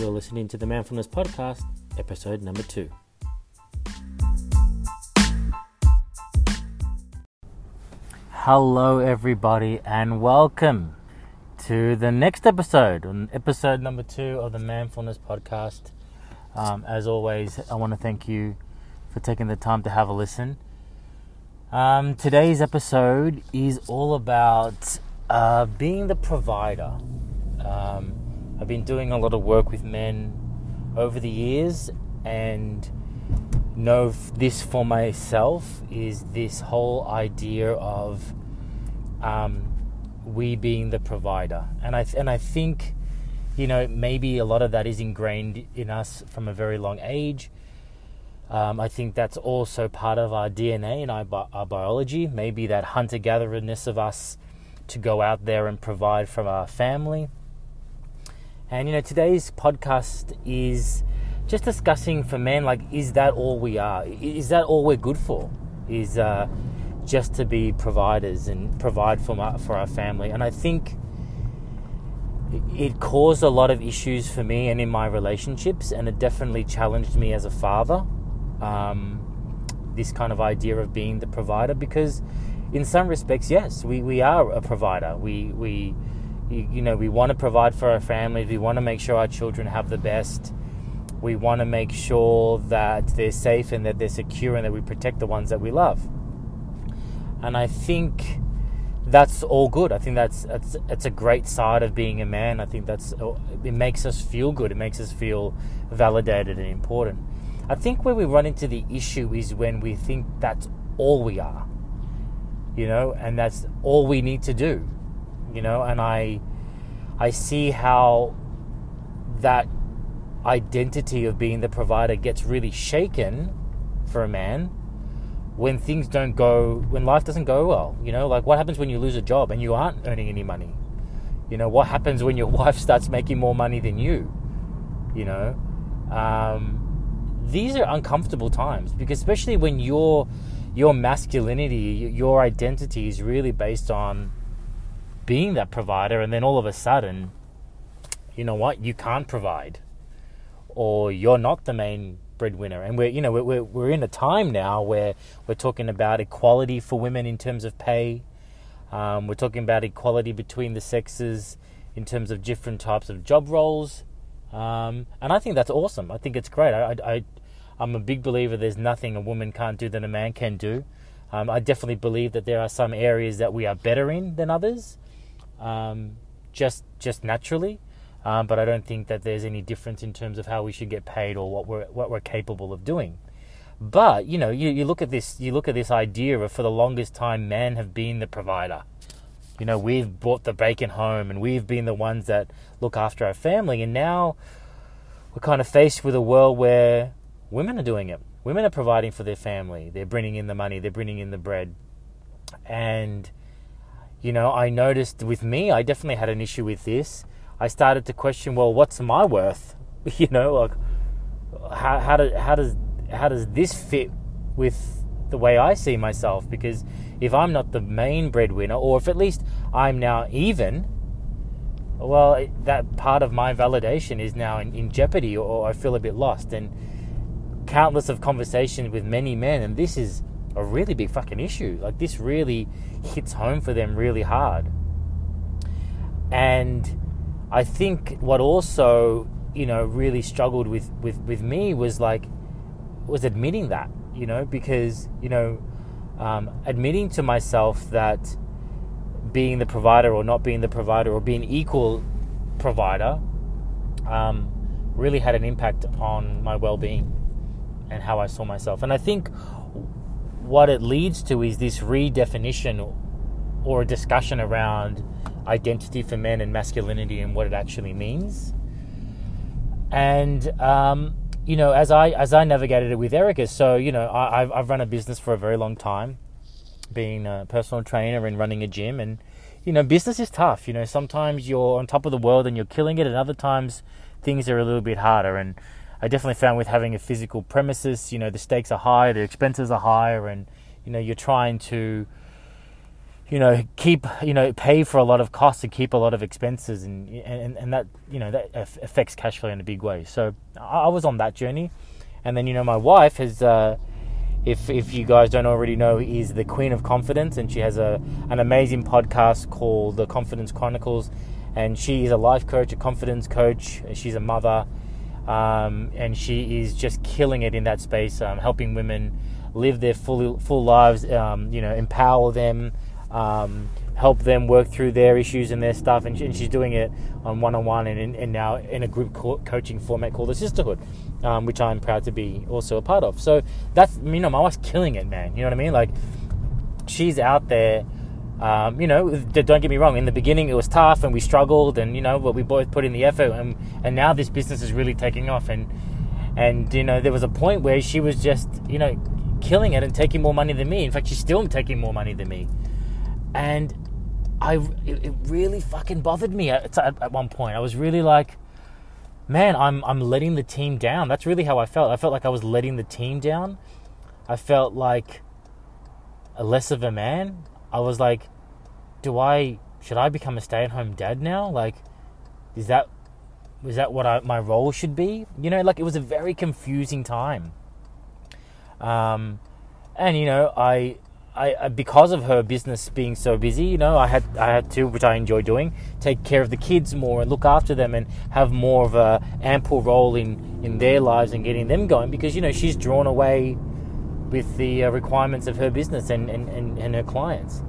You're listening to the Manfulness Podcast, episode number two. Hello, everybody, and welcome to the next episode, episode number two of the Manfulness Podcast. Um, as always, I want to thank you for taking the time to have a listen. Um, today's episode is all about uh, being the provider. I've been doing a lot of work with men over the years and know this for myself is this whole idea of um, we being the provider. And I, and I think, you know, maybe a lot of that is ingrained in us from a very long age. Um, I think that's also part of our DNA and our, our biology. Maybe that hunter gathererness of us to go out there and provide for our family. And you know, today's podcast is just discussing for men like, is that all we are? Is that all we're good for? Is uh, just to be providers and provide for my, for our family? And I think it caused a lot of issues for me and in my relationships, and it definitely challenged me as a father. Um, this kind of idea of being the provider because in some respects, yes, we, we are a provider. We we you, you know we want to provide for our families. We want to make sure our children have the best. We want to make sure that they're safe and that they're secure and that we protect the ones that we love. And I think that's all good. I think that's that's it's a great side of being a man. I think that's oh, it makes us feel good. It makes us feel validated and important. I think where we run into the issue is when we think that's all we are you know, and that's all we need to do, you know, and I I see how that identity of being the provider gets really shaken for a man when things don't go when life doesn't go well, you know, like what happens when you lose a job and you aren't earning any money? You know, what happens when your wife starts making more money than you? You know, um, these are uncomfortable times because especially when you're your masculinity, your identity is really based on being that provider, and then all of a sudden, you know what, you can't provide, or you're not the main breadwinner. And we're, you know, we're, we're in a time now where we're talking about equality for women in terms of pay. Um, we're talking about equality between the sexes in terms of different types of job roles. Um, and I think that's awesome. I think it's great. I, I, I'm a big believer there's nothing a woman can't do that a man can do. Um, I definitely believe that there are some areas that we are better in than others, um, just just naturally. Um, but I don't think that there's any difference in terms of how we should get paid or what we're what we're capable of doing. But you know, you, you look at this you look at this idea of for the longest time, men have been the provider. You know, we've brought the bacon home, and we've been the ones that look after our family, and now we're kind of faced with a world where Women are doing it. Women are providing for their family. They're bringing in the money. They're bringing in the bread. And, you know, I noticed with me, I definitely had an issue with this. I started to question, well, what's my worth? You know, like, how, how, do, how, does, how does this fit with the way I see myself? Because if I'm not the main breadwinner, or if at least I'm now even, well, that part of my validation is now in, in jeopardy, or I feel a bit lost. And countless of conversations with many men, and this is a really big fucking issue. Like this really hits home for them really hard. And I think what also, you know, really struggled with with with me was like was admitting that, you know, because you know, um, admitting to myself that being the provider or not being the provider or being equal provider um, really had an impact on my well-being and how I saw myself. And I think what it leads to is this redefinition or a discussion around identity for men and masculinity and what it actually means. And um, you know, as I as I navigated it with Erica, so you know, I, I've, I've run a business for a very long time, being a personal trainer and running a gym, and you know, business is tough. You know, sometimes you're on top of the world and you're killing it, and other times things are a little bit harder. And I definitely found with having a physical premises, you know, the stakes are high, the expenses are higher, and you know, you're trying to you know, keep you know, pay for a lot of costs and keep a lot of expenses, and and and that you know that affects cash flow in a big way. So I was on that journey, and then you know my wife has. Uh, if if you guys don't already know, is the Queen of Confidence, and she has a an amazing podcast called The Confidence Chronicles, and she is a life coach, a confidence coach. She's a mother, um, and she is just killing it in that space, um, helping women live their full full lives. Um, you know, empower them, um, help them work through their issues and their stuff. And, she, and she's doing it on one on one and, and now in a group co- coaching format called the Sisterhood, um, which I'm proud to be also a part of. So that's you know my wife's killing it, man. You know what I mean? Like she's out there. Um, you know, don't get me wrong. In the beginning, it was tough and we struggled, and you know, but we both put in the effort, and and now this business is really taking off. And and you know, there was a point where she was just you know killing it and taking more money than me. In fact, she's still taking more money than me. And I it, it really fucking bothered me at, at one point. I was really like, man, I'm I'm letting the team down. That's really how I felt. I felt like I was letting the team down. I felt like a less of a man. I was like, do I should I become a stay-at-home dad now? Like, is that is that what I, my role should be? You know, like it was a very confusing time. Um, and you know, I I, because of her business being so busy, you know, I had I had to, which I enjoy doing, take care of the kids more and look after them and have more of a ample role in in their lives and getting them going because you know she's drawn away with the uh, requirements of her business and, and, and, and her clients,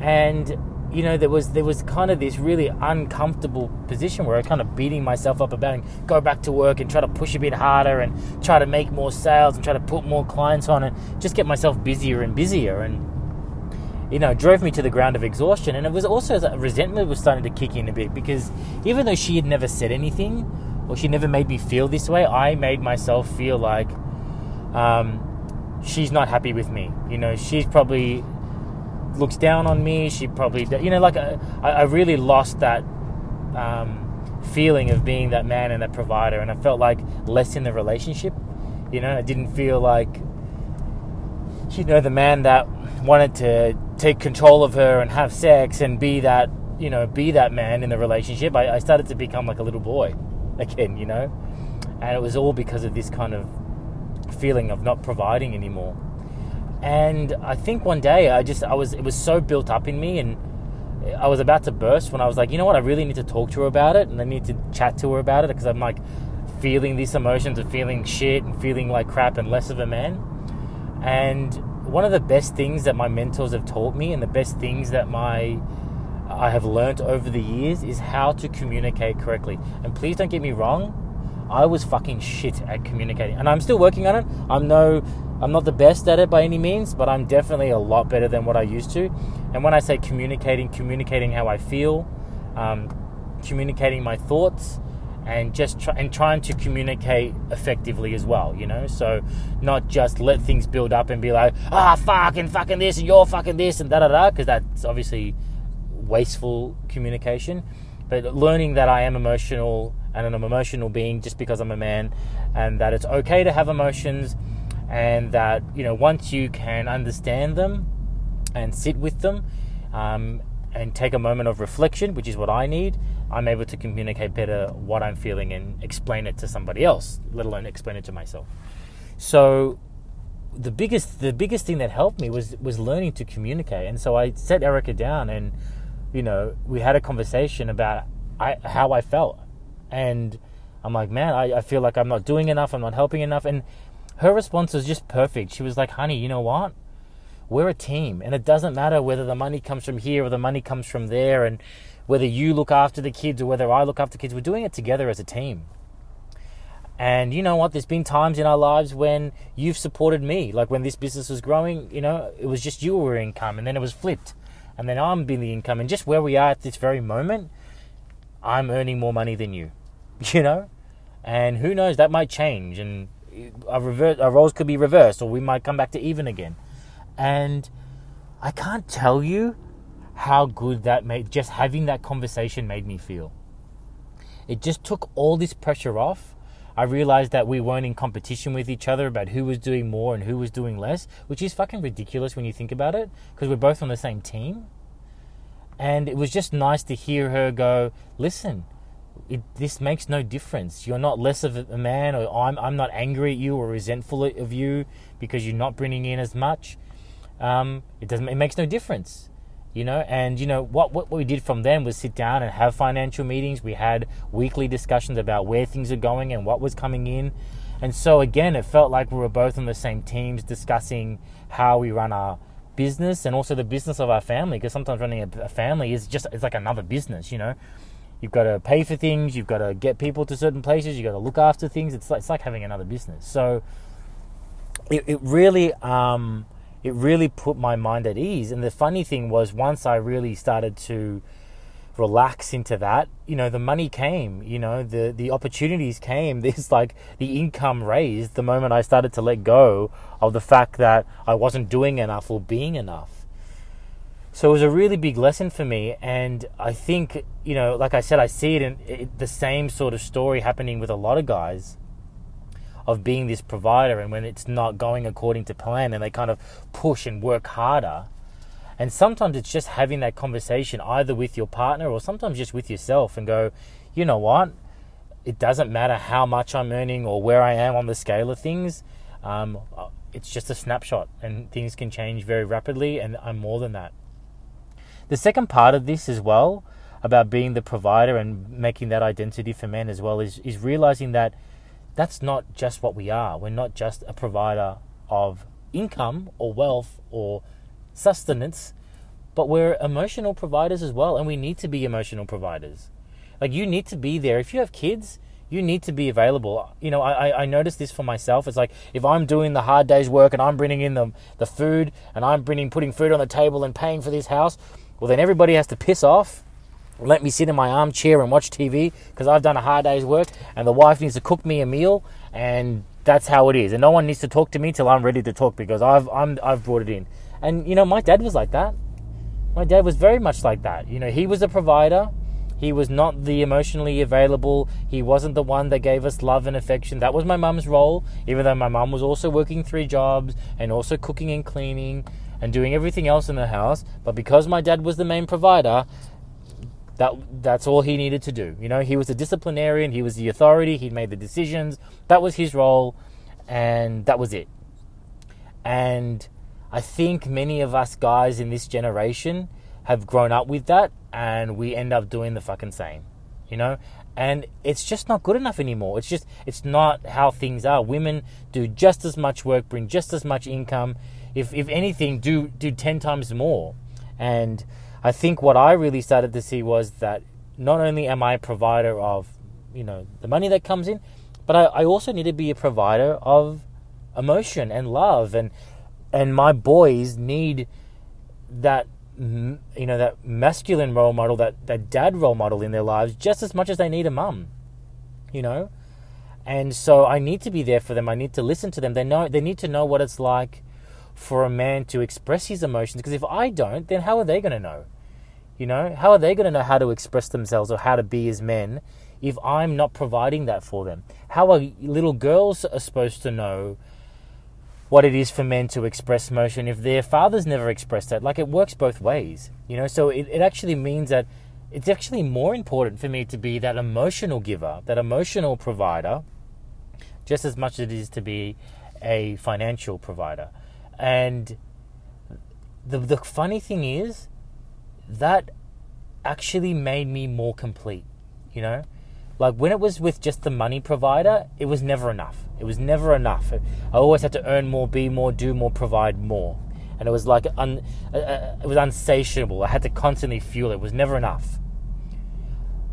and you know, there was there was kind of this really uncomfortable position where I kind of beating myself up about and go back to work and try to push a bit harder and try to make more sales and try to put more clients on and just get myself busier and busier. And you know drove me to the ground of exhaustion. And it was also that resentment was starting to kick in a bit because even though she had never said anything or she never made me feel this way I made myself feel like um, she's not happy with me you know she's probably looks down on me. She probably, you know, like uh, I, I really lost that um, feeling of being that man and that provider, and I felt like less in the relationship. You know, I didn't feel like, you know, the man that wanted to take control of her and have sex and be that, you know, be that man in the relationship. I, I started to become like a little boy again, you know, and it was all because of this kind of feeling of not providing anymore and I think one day I just I was it was so built up in me and I was about to burst when I was like, you know what, I really need to talk to her about it and I need to chat to her about it because I'm like feeling these emotions of feeling shit and feeling like crap and less of a man. And one of the best things that my mentors have taught me and the best things that my I have learned over the years is how to communicate correctly. And please don't get me wrong, I was fucking shit at communicating, and I'm still working on it. I'm no, I'm not the best at it by any means, but I'm definitely a lot better than what I used to. And when I say communicating, communicating how I feel, um, communicating my thoughts, and just try, and trying to communicate effectively as well, you know. So not just let things build up and be like, ah, fucking, fucking this, and you're fucking this, and da da da, because that's obviously wasteful communication. But learning that I am emotional and I'm an emotional being just because I'm a man, and that it's okay to have emotions, and that you know once you can understand them and sit with them, um, and take a moment of reflection, which is what I need, I'm able to communicate better what I'm feeling and explain it to somebody else, let alone explain it to myself. So the biggest the biggest thing that helped me was was learning to communicate, and so I set Erica down and you know we had a conversation about I, how I felt and I'm like, man, I, I feel like I'm not doing enough, I'm not helping enough. And her response was just perfect. She was like, honey, you know what? We're a team, and it doesn't matter whether the money comes from here or the money comes from there, and whether you look after the kids or whether I look after kids. We're doing it together as a team. And you know what? There's been times in our lives when you've supported me. Like when this business was growing, you know, it was just you were income, and then it was flipped. And then I'm being the income. And just where we are at this very moment, I'm earning more money than you. you know? And who knows, that might change and our, our roles could be reversed or we might come back to even again. And I can't tell you how good that made, just having that conversation made me feel. It just took all this pressure off. I realized that we weren't in competition with each other about who was doing more and who was doing less, which is fucking ridiculous when you think about it, because we're both on the same team. And it was just nice to hear her go, listen, it, this makes no difference. You're not less of a man, or I'm, I'm not angry at you or resentful of you because you're not bringing in as much. Um, it doesn't. It makes no difference you know and you know what what we did from then was sit down and have financial meetings we had weekly discussions about where things are going and what was coming in and so again it felt like we were both on the same teams discussing how we run our business and also the business of our family because sometimes running a, a family is just it's like another business you know you've got to pay for things you've got to get people to certain places you've got to look after things it's like, it's like having another business so it, it really um, it really put my mind at ease. And the funny thing was, once I really started to relax into that, you know, the money came, you know, the, the opportunities came. This like the income raised the moment I started to let go of the fact that I wasn't doing enough or being enough. So it was a really big lesson for me. And I think, you know, like I said, I see it in it, the same sort of story happening with a lot of guys of being this provider and when it's not going according to plan and they kind of push and work harder. And sometimes it's just having that conversation either with your partner or sometimes just with yourself and go, you know what? It doesn't matter how much I'm earning or where I am on the scale of things. Um, it's just a snapshot and things can change very rapidly, and I'm more than that. The second part of this as well about being the provider and making that identity for men as well is, is realizing that that's not just what we are. We're not just a provider of income or wealth or sustenance, but we're emotional providers as well, and we need to be emotional providers. Like you need to be there. If you have kids, you need to be available. You know, I, I noticed this for myself. It's like if I'm doing the hard day's work and I'm bringing in the, the food and I'm bringing putting food on the table and paying for this house, well then everybody has to piss off let me sit in my armchair and watch TV because I've done a hard day's work and the wife needs to cook me a meal and that's how it is. And no one needs to talk to me till I'm ready to talk because I've I'm I've brought it in. And you know, my dad was like that. My dad was very much like that. You know, he was a provider. He was not the emotionally available. He wasn't the one that gave us love and affection. That was my mum's role, even though my mum was also working three jobs and also cooking and cleaning and doing everything else in the house. But because my dad was the main provider, that that's all he needed to do. You know, he was a disciplinarian, he was the authority, he made the decisions. That was his role and that was it. And I think many of us guys in this generation have grown up with that and we end up doing the fucking same. You know? And it's just not good enough anymore. It's just it's not how things are. Women do just as much work, bring just as much income, if if anything, do do ten times more. And I think what I really started to see was that not only am I a provider of, you know, the money that comes in, but I, I also need to be a provider of emotion and love. And and my boys need that you know that masculine role model that that dad role model in their lives just as much as they need a mum you know? And so I need to be there for them. I need to listen to them. They know they need to know what it's like for a man to express his emotions because if I don't, then how are they going to know? You know, how are they going to know how to express themselves or how to be as men if I'm not providing that for them? How are little girls are supposed to know what it is for men to express emotion if their fathers never expressed that? Like it works both ways, you know. So it, it actually means that it's actually more important for me to be that emotional giver, that emotional provider, just as much as it is to be a financial provider. And the the funny thing is that actually made me more complete, you know? Like when it was with just the money provider, it was never enough. It was never enough. I always had to earn more, be more, do more, provide more. And it was like un, uh, uh it was unsatiable. I had to constantly fuel it. It was never enough.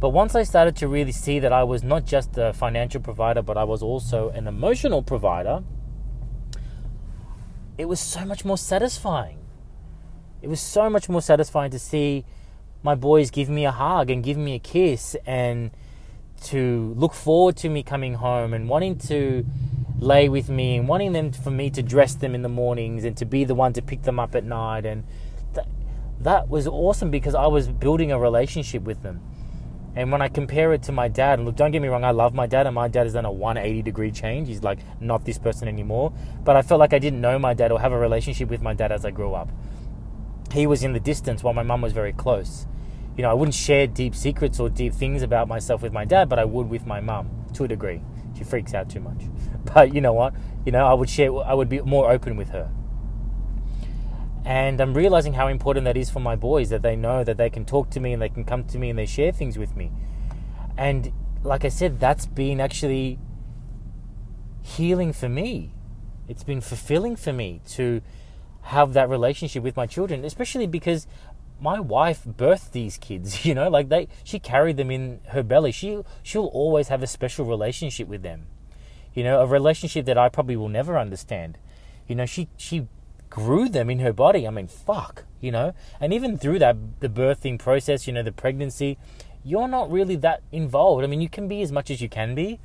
But once I started to really see that I was not just a financial provider, but I was also an emotional provider, it was so much more satisfying. It was so much more satisfying to see my boys give me a hug and give me a kiss and to look forward to me coming home and wanting to lay with me and wanting them for me to dress them in the mornings and to be the one to pick them up at night and th- that was awesome because I was building a relationship with them And when I compare it to my dad, and look, don't get me wrong, I love my dad, and my dad has done a 180 degree change. He's like not this person anymore. But I felt like I didn't know my dad or have a relationship with my dad as I grew up. He was in the distance while my mum was very close. You know, I wouldn't share deep secrets or deep things about myself with my dad, but I would with my mum to a degree. She freaks out too much. But you know what? You know, I would share, I would be more open with her. And I'm realizing how important that is for my boys that they know that they can talk to me and they can come to me and they share things with me. And like I said, that's been actually healing for me. It's been fulfilling for me to have that relationship with my children, especially because my wife birthed these kids, you know, like they she carried them in her belly. She she'll always have a special relationship with them. You know, a relationship that I probably will never understand. You know, she she grew them in her body. I mean, fuck, you know? And even through that, the birthing process, you know, the pregnancy, you're not really that involved. I mean, you can be as much as you can be,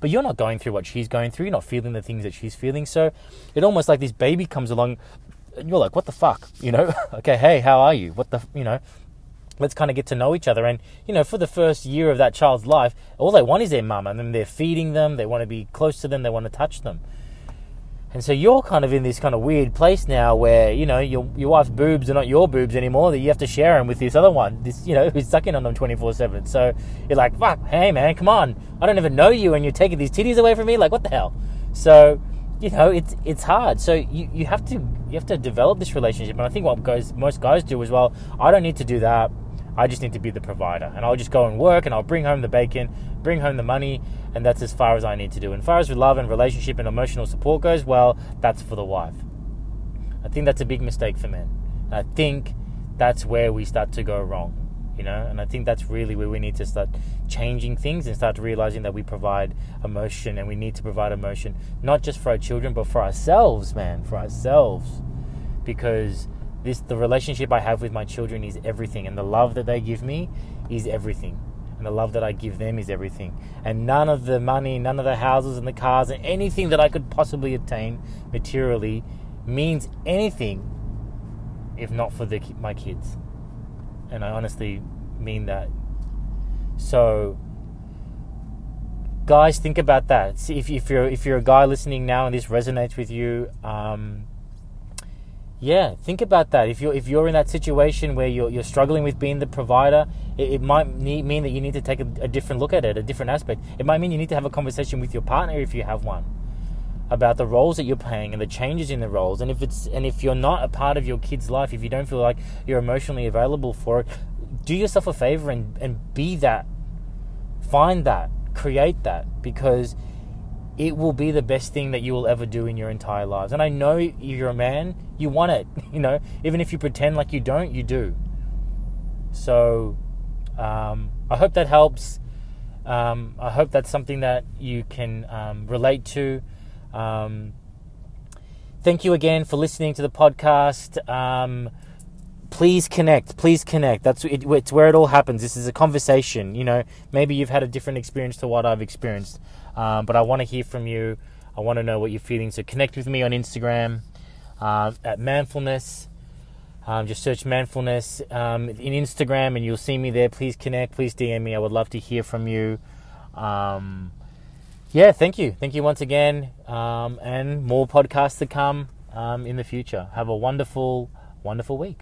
but you're not going through what she's going through. You're not feeling the things that she's feeling. So it almost like this baby comes along and you're like, what the fuck? You know? okay, hey, how are you? What the, you know? Let's kind of get to know each other. And, you know, for the first year of that child's life, all they want is their mum. And then they're feeding them. They want to be close to them. They want to touch them. And so you're kind of in this kind of weird place now where, you know, your, your wife's boobs are not your boobs anymore, that you have to share them with this other one, this, you know, who's sucking on them 24 7. So you're like, fuck, hey man, come on. I don't even know you and you're taking these titties away from me? Like, what the hell? So, you know, it's it's hard. So you, you have to you have to develop this relationship. And I think what guys most guys do as well, I don't need to do that. I just need to be the provider. And I'll just go and work and I'll bring home the bacon, bring home the money, and that's as far as I need to do. And as far as love and relationship and emotional support goes, well, that's for the wife. I think that's a big mistake for men. I think that's where we start to go wrong, you know. And I think that's really where we need to start changing things and start realizing that we provide emotion and we need to provide emotion not just for our children but for ourselves, man, for ourselves, because this the relationship I have with my children is everything, and the love that they give me is everything and the love that I give them is everything. And none of the money, none of the houses and the cars, and anything that I could possibly obtain materially means anything if not for the, my kids. And I honestly mean that. So, guys, think about that. See if, if you're if you're a guy listening now and this resonates with you. Um, yeah, think about that. If you're if you're in that situation where you're you're struggling with being the provider, it, it might need, mean that you need to take a, a, different look at it, a different aspect. It might mean you need to have a conversation with your partner if you have one about the roles that you're playing and the changes in the roles. And if it's and if you're not a part of your kid's life, if you don't feel like you're emotionally available for it, do yourself a favor and and be that. Find that, create that because it will be the best thing that you will ever do in your entire lives. And I know you're a man, you want it, you know, even if you pretend like you don't, you do. So um, I hope that helps. Um, I hope that's something that you can um, relate to. Um, thank you again for listening to the podcast. Please connect. Please connect. That's it, it's where it all happens. This is a conversation. You know, maybe you've had a different experience to what I've experienced. Um, but I want to hear from you. I want to know what you're feeling. So connect with me on Instagram uh, at Manfulness. Um, just search Manfulness um, in Instagram and you'll see me there. Please connect. Please DM me. I would love to hear from you. Um, yeah, thank you. Thank you once again. Um, and more podcasts to come um, in the future. Have a wonderful, wonderful week.